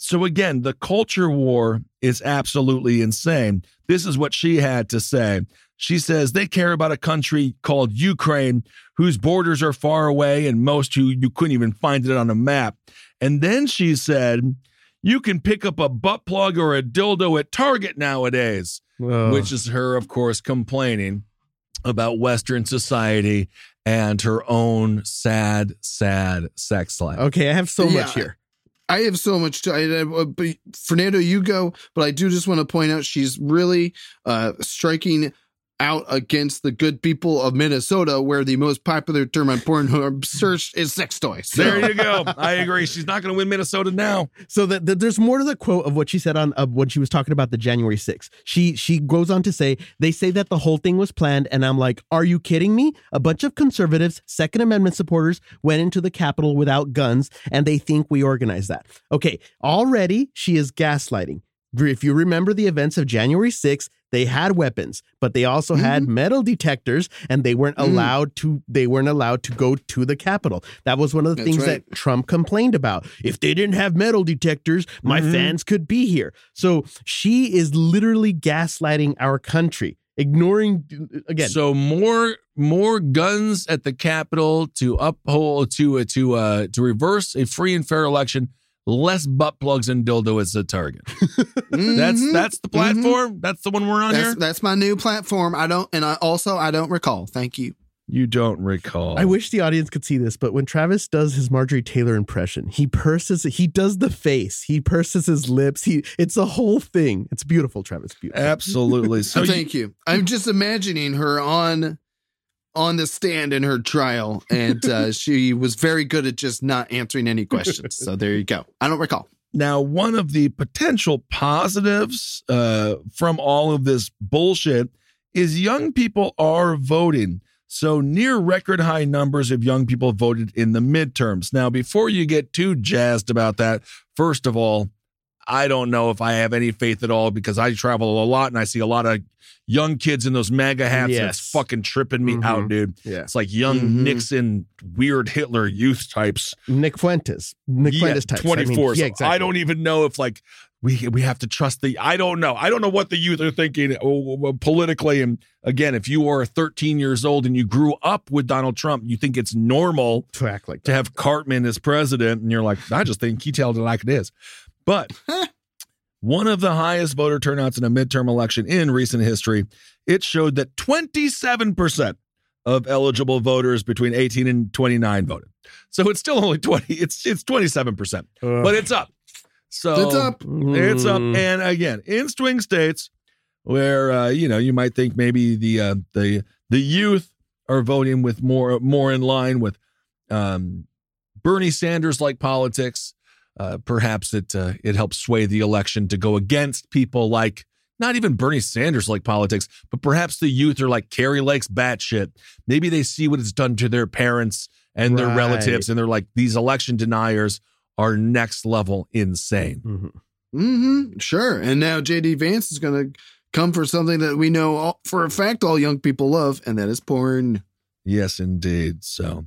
so again, the culture war is absolutely insane. This is what she had to say. She says they care about a country called Ukraine, whose borders are far away and most who you couldn't even find it on a map. And then she said, you can pick up a butt plug or a dildo at Target nowadays which is her, of course, complaining about Western society and her own sad, sad sex life. okay, I have so Yeah. much here. I have so much to. I, I, but Fernando, you go. But I do just want to point out she's really uh, striking out against the good people of Minnesota, where the most popular term on Pornhub search is sex toys. So- There you go. I agree. She's not going to win Minnesota now. So that that there's more to the quote of what she said on of when she was talking about the January 6th. She she goes on to say they say that the whole thing was planned, and I'm like, are you kidding me? A bunch of conservatives, Second Amendment supporters, went into the Capitol without guns, and they think we organized that. Okay, already she is gaslighting. If you remember the events of January 6th, they had weapons, but they also had metal detectors, and they weren't Mhm. allowed to. They weren't allowed to go to the Capitol. That was one of the That's things right. that Trump complained about. If they didn't have metal detectors, my Mhm. fans could be here. So she is literally gaslighting our country, ignoring again. So more more guns at the Capitol to uphold to uh, to uh, to reverse a free and fair election. Less butt plugs and dildo as a target. That's Mhm. that's the platform. That's the one we're on That's, here. that's my new platform. I don't, and I also I don't recall. Thank you. You don't recall. I wish the audience could see this, but when Travis does his Marjorie Taylor impression, he purses, he does the face, he purses his lips. He, it's a whole thing. It's beautiful, Travis. Beautiful. Absolutely. So So you- thank you. I'm just imagining her on on the stand in her trial, and uh, she was very good at just not answering any questions. So there you go. I don't recall. Now, one of the potential positives uh, from all of this bullshit is young people are voting. So, near record high numbers of young people voted in the midterms. Now, before you get too jazzed about that, first of all, I don't know if I have any faith at all because I travel a lot and I see a lot of young kids in those MAGA hats. And it's fucking tripping me out, Mhm. dude. Yeah. It's like young Mhm. Nixon, weird Hitler youth types. Nick Fuentes. Nick Yeah, Fuentes types. I mean, 24. yeah, So exactly. I don't even know if like we we have to trust the I don't know. I don't know what the youth are thinking uh, politically. And again, if you are 13 years old and you grew up with Donald Trump, you think it's normal to act like to have Cartman as president, and you're like, I just think he tells it like it is. But one of the highest voter turnouts in a midterm election in recent history, it showed that 27% of eligible voters between 18 and 29 voted. So it's still only 20, it's it's 27%, but it's up. So It's up. It's up. Mm. And again, in swing states where uh, you know, you might think maybe the uh, the the youth are voting with more more in line with um, Bernie Sanders like politics. Uh, perhaps it uh, it helps sway the election to go against people like not even Bernie Sanders like politics, but perhaps the youth are like Kari Lake's batshit. Maybe they see what it's done to their parents and their relatives, and they're like these election deniers are next level insane. Mhm. Mm-hmm. Sure. And now JD Vance is going to come for something that we know all, for a fact all young people love, and that is porn. Yes, indeed. So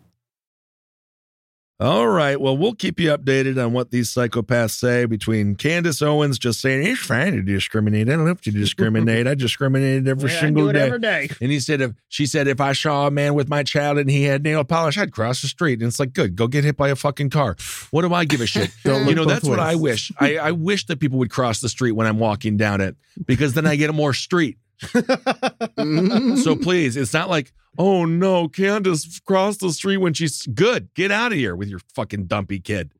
All right. Well, we'll keep you updated on what these psychopaths say between Candace Owens just saying, it's fine to discriminate. I don't have to discriminate. I discriminated every single day. day. And he said, if she said, if I saw a man with my child and he had nail polish, I'd cross the street. And it's like, good, go get hit by a fucking car. What do I give a shit? You know, that's what I wish. I, I wish that people would cross the street when I'm walking down it because then I get a more street. So please, it's not like, oh no, Candace crossed the street when she's good. Get out of here with your fucking dumpy kid.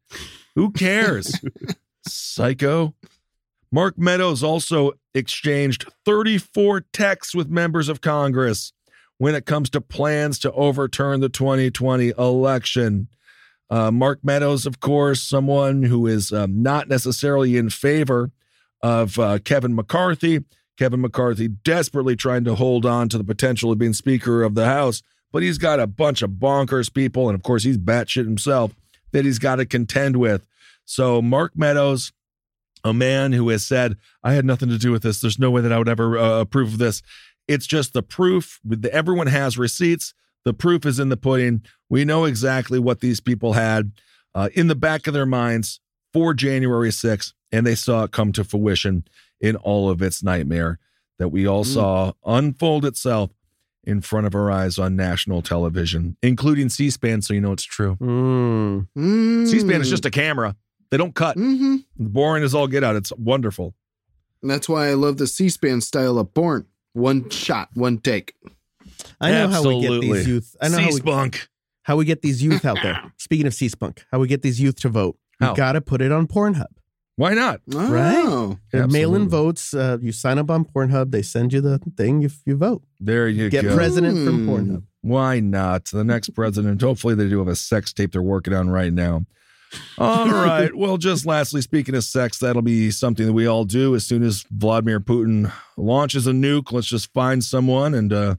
Who cares? Psycho. Mark Meadows also exchanged 34 texts with members of Congress when it comes to plans to overturn the 2020 election. Uh, Mark Meadows, of course, someone who is um, not necessarily in favor of uh, Kevin McCarthy. Kevin McCarthy desperately trying to hold on to the potential of being Speaker of the House, but he's got a bunch of bonkers people, and of course, he's batshit himself that he's got to contend with. So, Mark Meadows, a man who has said, I had nothing to do with this. There's no way that I would ever uh, approve of this. It's just the proof. Everyone has receipts. The proof is in the pudding. We know exactly what these people had uh, in the back of their minds for January 6th, and they saw it come to fruition in all of its nightmare that we all saw unfold itself in front of our eyes on national television, including C SPAN, so you know it's true. Mm. Mm. C SPAN is just a camera, they don't cut. hmm Boring as all get out. It's wonderful. And that's why I love the C-SPAN style of porn. One shot, one take. I know how we get these youth. I know how we, C-Spunk. how we get these youth out there. Speaking of C-Spunk, how we get these youth to vote. You How? got to put it on Pornhub. Why not? Oh. They're Mail-in votes. Uh, you sign up on Pornhub. They send you the thing. You, you vote. There you Get go. Get president from Hmm. Pornhub. Why not? The next president. Hopefully, they do have a sex tape they're working on right now. All right. Well, just lastly, speaking of sex, that'll be something that we all do as soon as Vladimir Putin launches a nuke. Let's just find someone and uh,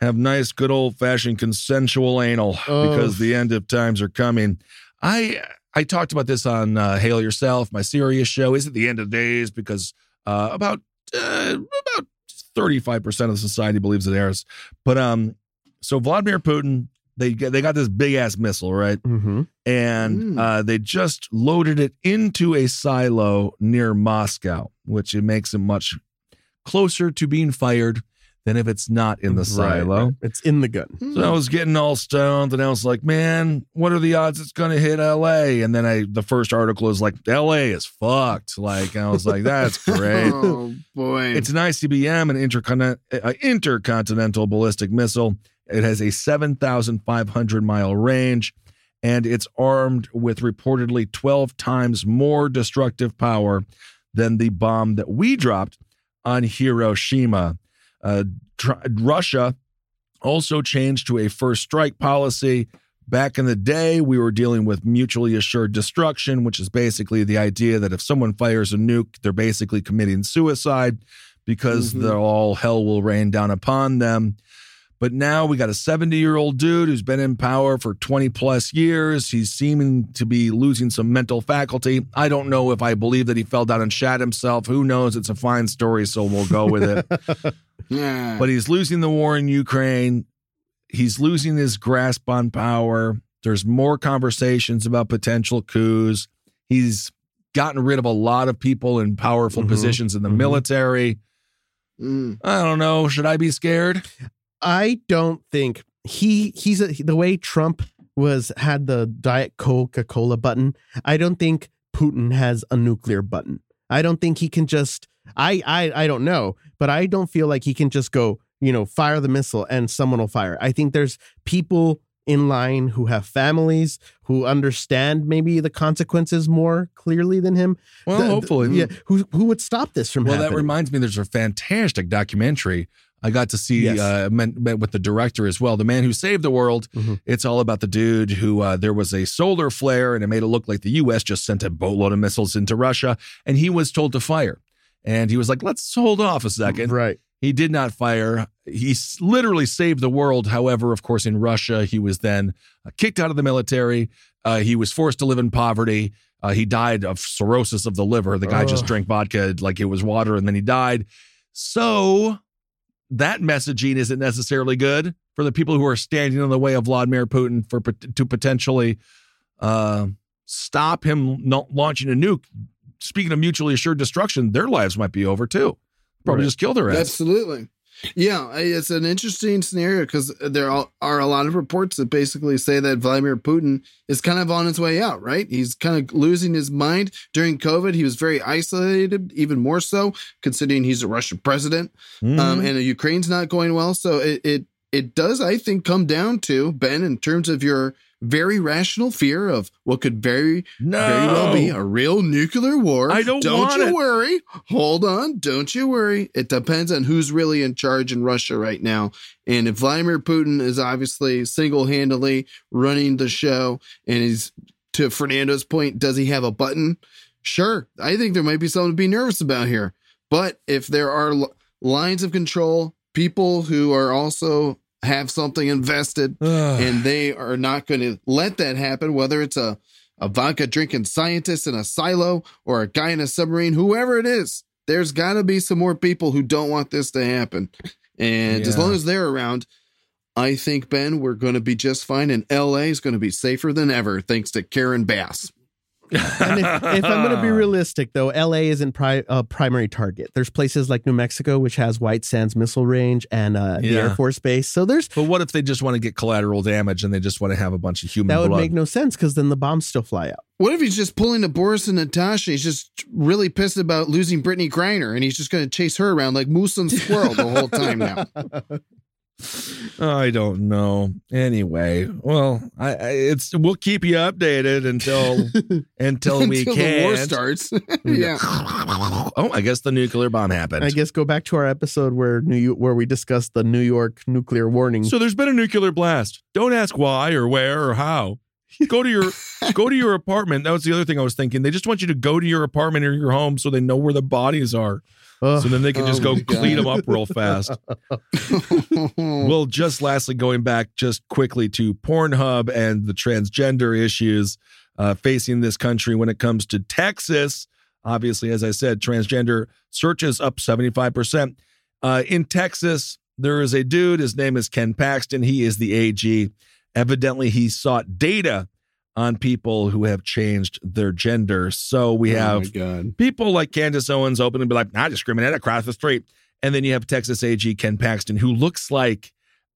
have nice, good old fashioned consensual anal Oh. because the end of times are coming. I I talked about this on uh, Hail Yourself, my serious show. Is it the end of days? Because uh, about uh, about thirty five percent of the society believes it airs. But um, so Vladimir Putin they they got this big ass missile, right? Mm-hmm. And Mm. uh, they just loaded it into a silo near Moscow, which it makes it much closer to being fired than if it's not in the Right, silo. right. It's in the gun. So I was getting all stoned, and I was like, "Man, what are the odds it's going to hit L.A.?" And then I, the first article is like, "L.A. is fucked." Like I was like, "That's great." Oh boy. It's an ICBM, an intercon- uh, intercontinental ballistic missile. It has a 7,500 mile range, and it's armed with reportedly 12 times more destructive power than the bomb that we dropped on Hiroshima. Uh, tr- Russia also changed to a first strike policy. Back in the day, we were dealing with mutually assured destruction, which is basically the idea that if someone fires a nuke, they're basically committing suicide because Mhm. all hell will rain down upon them. But now we got a 70 year old dude who's been in power for 20 plus years. He's seeming to be losing some mental faculty. I don't know if I believe that he fell down and shat himself. Who knows? It's a fine story, so we'll go with it. yeah. but he's losing the war in Ukraine. He's losing his grasp on power. There's more conversations about potential coups. He's gotten rid of a lot of people in powerful Mhm. positions in the Mhm. military. Mm. I don't know. Should I be scared? I don't think he he's a, the way Trump was had the Diet Coca Cola button. I don't think Putin has a nuclear button. I don't think he can just. I I I don't know, but I don't feel like he can just go. You know, fire the missile and someone will fire. I think there's people in line who have families who understand maybe the consequences more clearly than him. Well, The- hopefully. yeah. Who who would stop this from happening? Well, happening? that reminds me. There's a fantastic documentary. I got to see Yes. uh, met, met with the director as well, the man who saved the world. Mhm. It's all about the dude who uh, there was a solar flare and it made it look like the U.S. just sent a boatload of missiles into Russia, and he was told to fire. And he was like, "Let's hold off a second. right. He did not fire. He literally saved the world. However, of course, in Russia, he was then uh, kicked out of the military. Uh, he was forced to live in poverty. Uh, he died of cirrhosis of the liver. The guy just drank vodka like it was water, and then he died. So that messaging isn't necessarily good for the people who are standing in the way of Vladimir Putin for to potentially uh, stop him launching a nuke. Speaking of mutually assured destruction, their lives might be over too. Probably Right. just kill their ass. Absolutely. Yeah, it's an interesting scenario because there are a lot of reports that basically say that Vladimir Putin is kind of on his way out, right? He's kind of losing his mind during COVID. He was very isolated, even more so, considering he's a Russian president, Mhm. um, and Ukraine's not going well. So it, it it does, I think, come down to Ben in terms of your very rational fear of what could very no, very well be a real nuclear war. I don't Don't you it. worry. Hold on. Don't you worry. It depends on who's really in charge in Russia right now. And if Vladimir Putin is obviously single handedly running the show, and he's to Fernando's point, does he have a button? Sure. I think there might be something to be nervous about here. But if there are l- lines of control, people who are also have something invested Ugh. and they are not going to let that happen, whether it's a, a vodka drinking scientist in a silo or a guy in a submarine, whoever it is, there's got to be some more people who don't want this to happen. And as long as they're around, I think, Ben, we're going to be just fine. And LA is going to be safer than ever, thanks to Karen Bass. And if, if I'm going to be realistic, though, LA isn't pri- a primary target. There's places like New Mexico, which has White Sands Missile Range and uh, the Yeah. Air Force Base. So there's But what if they just want to get collateral damage and they just want to have a bunch of human that would blood? make no sense because then the bombs still fly out. What if he's just pulling a Boris and Natasha? He's just really pissed about losing Brittney Griner, and he's just going to chase her around like moose and squirrel the whole time now. I don't know. Anyway, well, I, I it's we'll keep you updated until until we Until can. the war starts. yeah. Oh, I guess the nuclear bomb happened. I guess go back to our episode where New where we discussed the New York nuclear warning. So there's been a nuclear blast. Don't ask why or where or how. Go to your go to your apartment. That was the other thing I was thinking. They just want you to go to your apartment or your home so they know where the bodies are. Ugh. So then they can just Oh go clean them up real fast. well, just lastly, going back just quickly to Pornhub and the transgender issues uh, facing this country when it comes to Texas. Obviously, as I said, transgender searches up 75%. Uh, in Texas, there is a dude, his name is Ken Paxton. He is the AG. Evidently, he sought data on people who have changed their gender. So we Oh have people like Candace Owens openly be like, I discriminate across the street. And then you have Texas AG Ken Paxton, who looks like,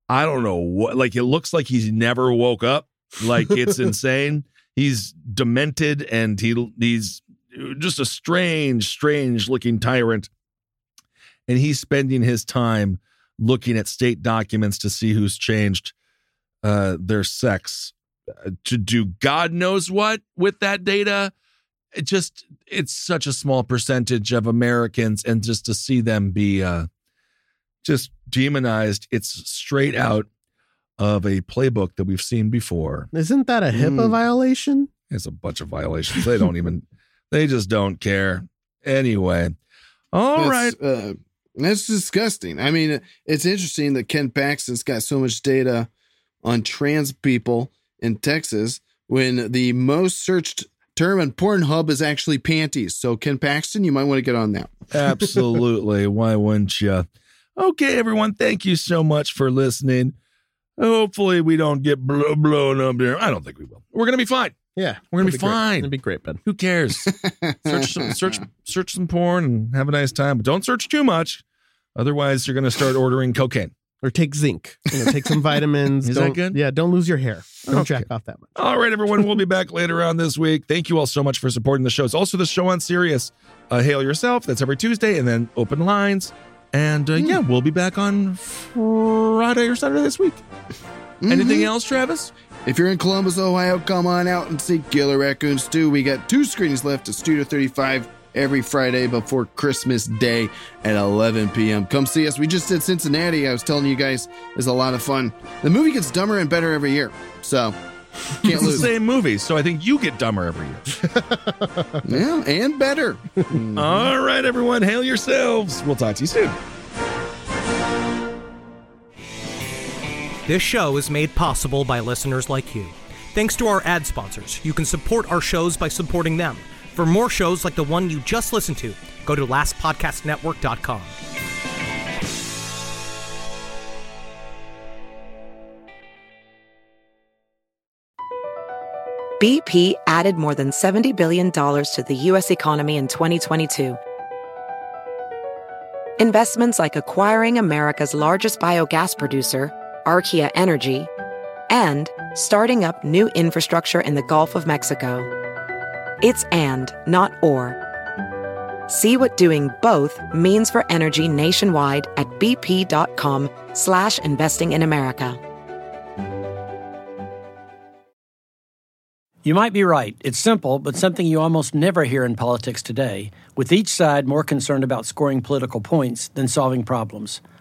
I don't know what, like it looks like he's never woke up. Like it's insane. He's demented and he he's just a strange, strange looking tyrant. And he's spending his time looking at state documents to see who's changed uh, their sex to do God knows what with that data it just it's such a small percentage of Americans, and just to see them be uh, just demonized, it's straight out of a playbook that we've seen before. Isn't that a HIPAA Mm. violation? It's a bunch of violations. They don't even, they just don't care. Anyway, all right. That's, Uh, that's disgusting. I mean, it's interesting that Ken Paxton's got so much data on trans people in Texas when the most searched term on Pornhub is actually panties. So, Ken Paxton, you might want to get on that. Absolutely. Why wouldn't you? Okay, everyone. Thank you so much for listening. Hopefully, we don't get blow, blown up there. I don't think we will. We're gonna be fine. Yeah, We're gonna that'd be great. fine. That'd be great, Ben. Who cares? search some, search search some porn and have a nice time, but don't search too much. Otherwise, you're gonna start ordering cocaine. Or take zinc. You know, take some vitamins. Is that Don't- good? Yeah, don't lose your hair. Don't Okay. jack off that much. All right, everyone. We'll be back later on this week. Thank you all so much for supporting the show. It's also the show on Sirius. Uh, Hail yourself. That's every Tuesday, and then open lines. And uh, yeah, we'll be back on Friday or Saturday this week. Anything else, Travis? If you're in Columbus, Ohio, come on out and see Killer Raccoons 2. We got two screenings left at Studio 35 every Friday before Christmas Day at 11 p.m. Come see us. We just did Cincinnati. I was telling you guys is a lot of fun. The movie gets dumber and better every year, so can't It's the same movie, so I think you get dumber every year. yeah, and better. All right, everyone. Hail yourselves. We'll talk to you soon. This show is made possible by listeners like you. Thanks to our ad sponsors, you can support our shows by supporting them. For more shows like the one you just listened to, go to lastpodcastnetwork.com. BP added more than $70 billion to the U.S. economy in 2022. Investments like acquiring America's largest biogas producer, Archaea Energy, and starting up new infrastructure in the Gulf of Mexico. It's and, not or. See what doing both means for energy nationwide at bp.com slash investing in America. You might be right. It's simple, but something you almost never hear in politics today, with each side more concerned about scoring political points than solving problems.